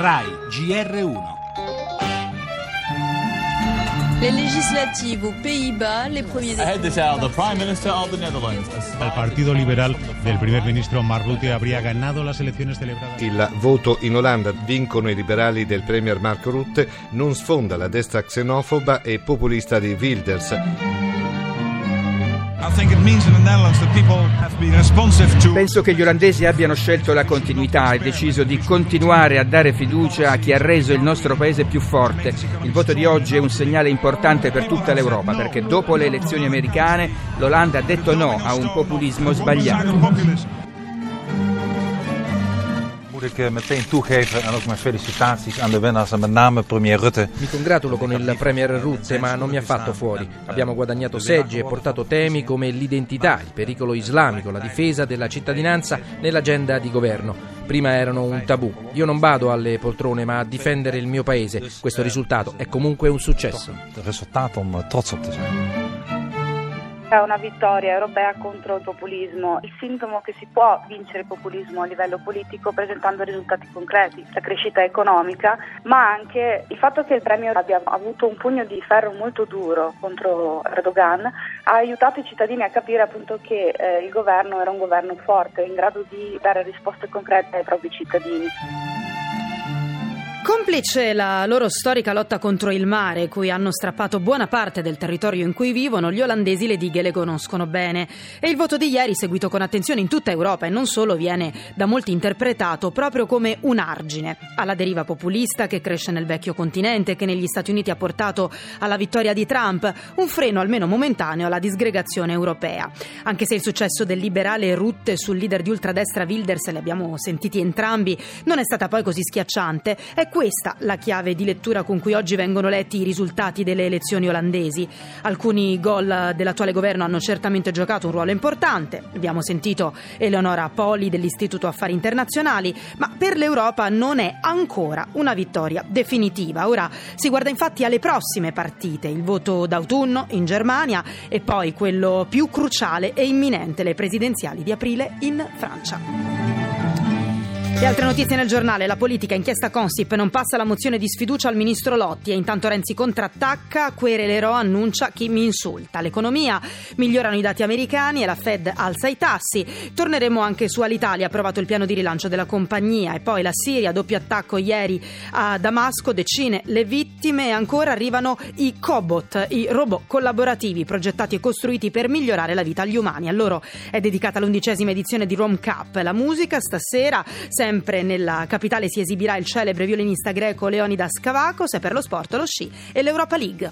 RAI GR1 Le legislatives aux Pays-Bas, les premiers. El Partido Liberal del primer ministro Mark Rutte habría ganado las elecciones celebradas. Il voto in Olanda vincono i liberali del premier Mark Rutte, non sfonda la destra xenofoba e populista di Wilders. Penso che gli olandesi abbiano scelto la continuità e deciso di continuare a dare fiducia a chi ha reso il nostro paese più forte. Il voto di oggi è un segnale importante per tutta l'Europa perché dopo le elezioni americane l'Olanda ha detto no a un populismo sbagliato. Mi congratulo con il Premier Rutte, ma non mi ha fatto fuori. Abbiamo guadagnato seggi e portato temi come l'identità, il pericolo islamico, la difesa della cittadinanza nell'agenda di governo. Prima erano un tabù. Io non vado alle poltrone, ma a difendere il mio paese. Questo risultato è comunque un successo. Het resultaat om eh, trots op te zijn. È una vittoria europea contro il populismo. Il sintomo che si può vincere il populismo a livello politico presentando risultati concreti, la crescita economica, ma anche il fatto che il premio abbia avuto un pugno di ferro molto duro contro Erdogan ha aiutato i cittadini a capire appunto che eh, il governo era un governo forte, in grado di dare risposte concrete ai propri cittadini. Complice la loro storica lotta contro il mare, cui hanno strappato buona parte del territorio in cui vivono, gli olandesi le dighe le conoscono bene. E il voto di ieri, seguito con attenzione in tutta Europa e non solo, viene da molti interpretato proprio come un argine alla deriva populista che cresce nel vecchio continente, che negli Stati Uniti ha portato alla vittoria di Trump, un freno almeno momentaneo alla disgregazione europea. Anche se il successo del liberale Rutte sul leader di ultradestra Wilders, li abbiamo sentiti entrambi, non è stata poi così schiacciante, è questa la chiave di lettura con cui oggi vengono letti i risultati delle elezioni olandesi. Alcuni gol dell'attuale governo hanno certamente giocato un ruolo importante. Abbiamo sentito Eleonora Poli dell'Istituto Affari Internazionali, ma per l'Europa non è ancora una vittoria definitiva. Ora si guarda infatti alle prossime partite, il voto d'autunno in Germania e poi quello più cruciale e imminente, le presidenziali di aprile in Francia. Le altre notizie nel giornale, la politica. Inchiesta Consip. Non passa la mozione di sfiducia al ministro Lotti. E intanto Renzi contrattacca, querelerò annuncia chi mi insulta. L'economia, migliorano i dati americani e la Fed alza i tassi. Torneremo anche su Alitalia, approvato il piano di rilancio della compagnia. E poi la Siria, doppio attacco ieri a Damasco, decine le vittime. E ancora arrivano i cobot, i robot collaborativi progettati e costruiti per migliorare la vita agli umani. A loro è dedicata l'undicesima edizione di Rome Cup. La musica stasera sempre Sempre nella capitale si esibirà il celebre violinista greco Leonidas Cavacos e per lo sport lo sci e l'Europa League.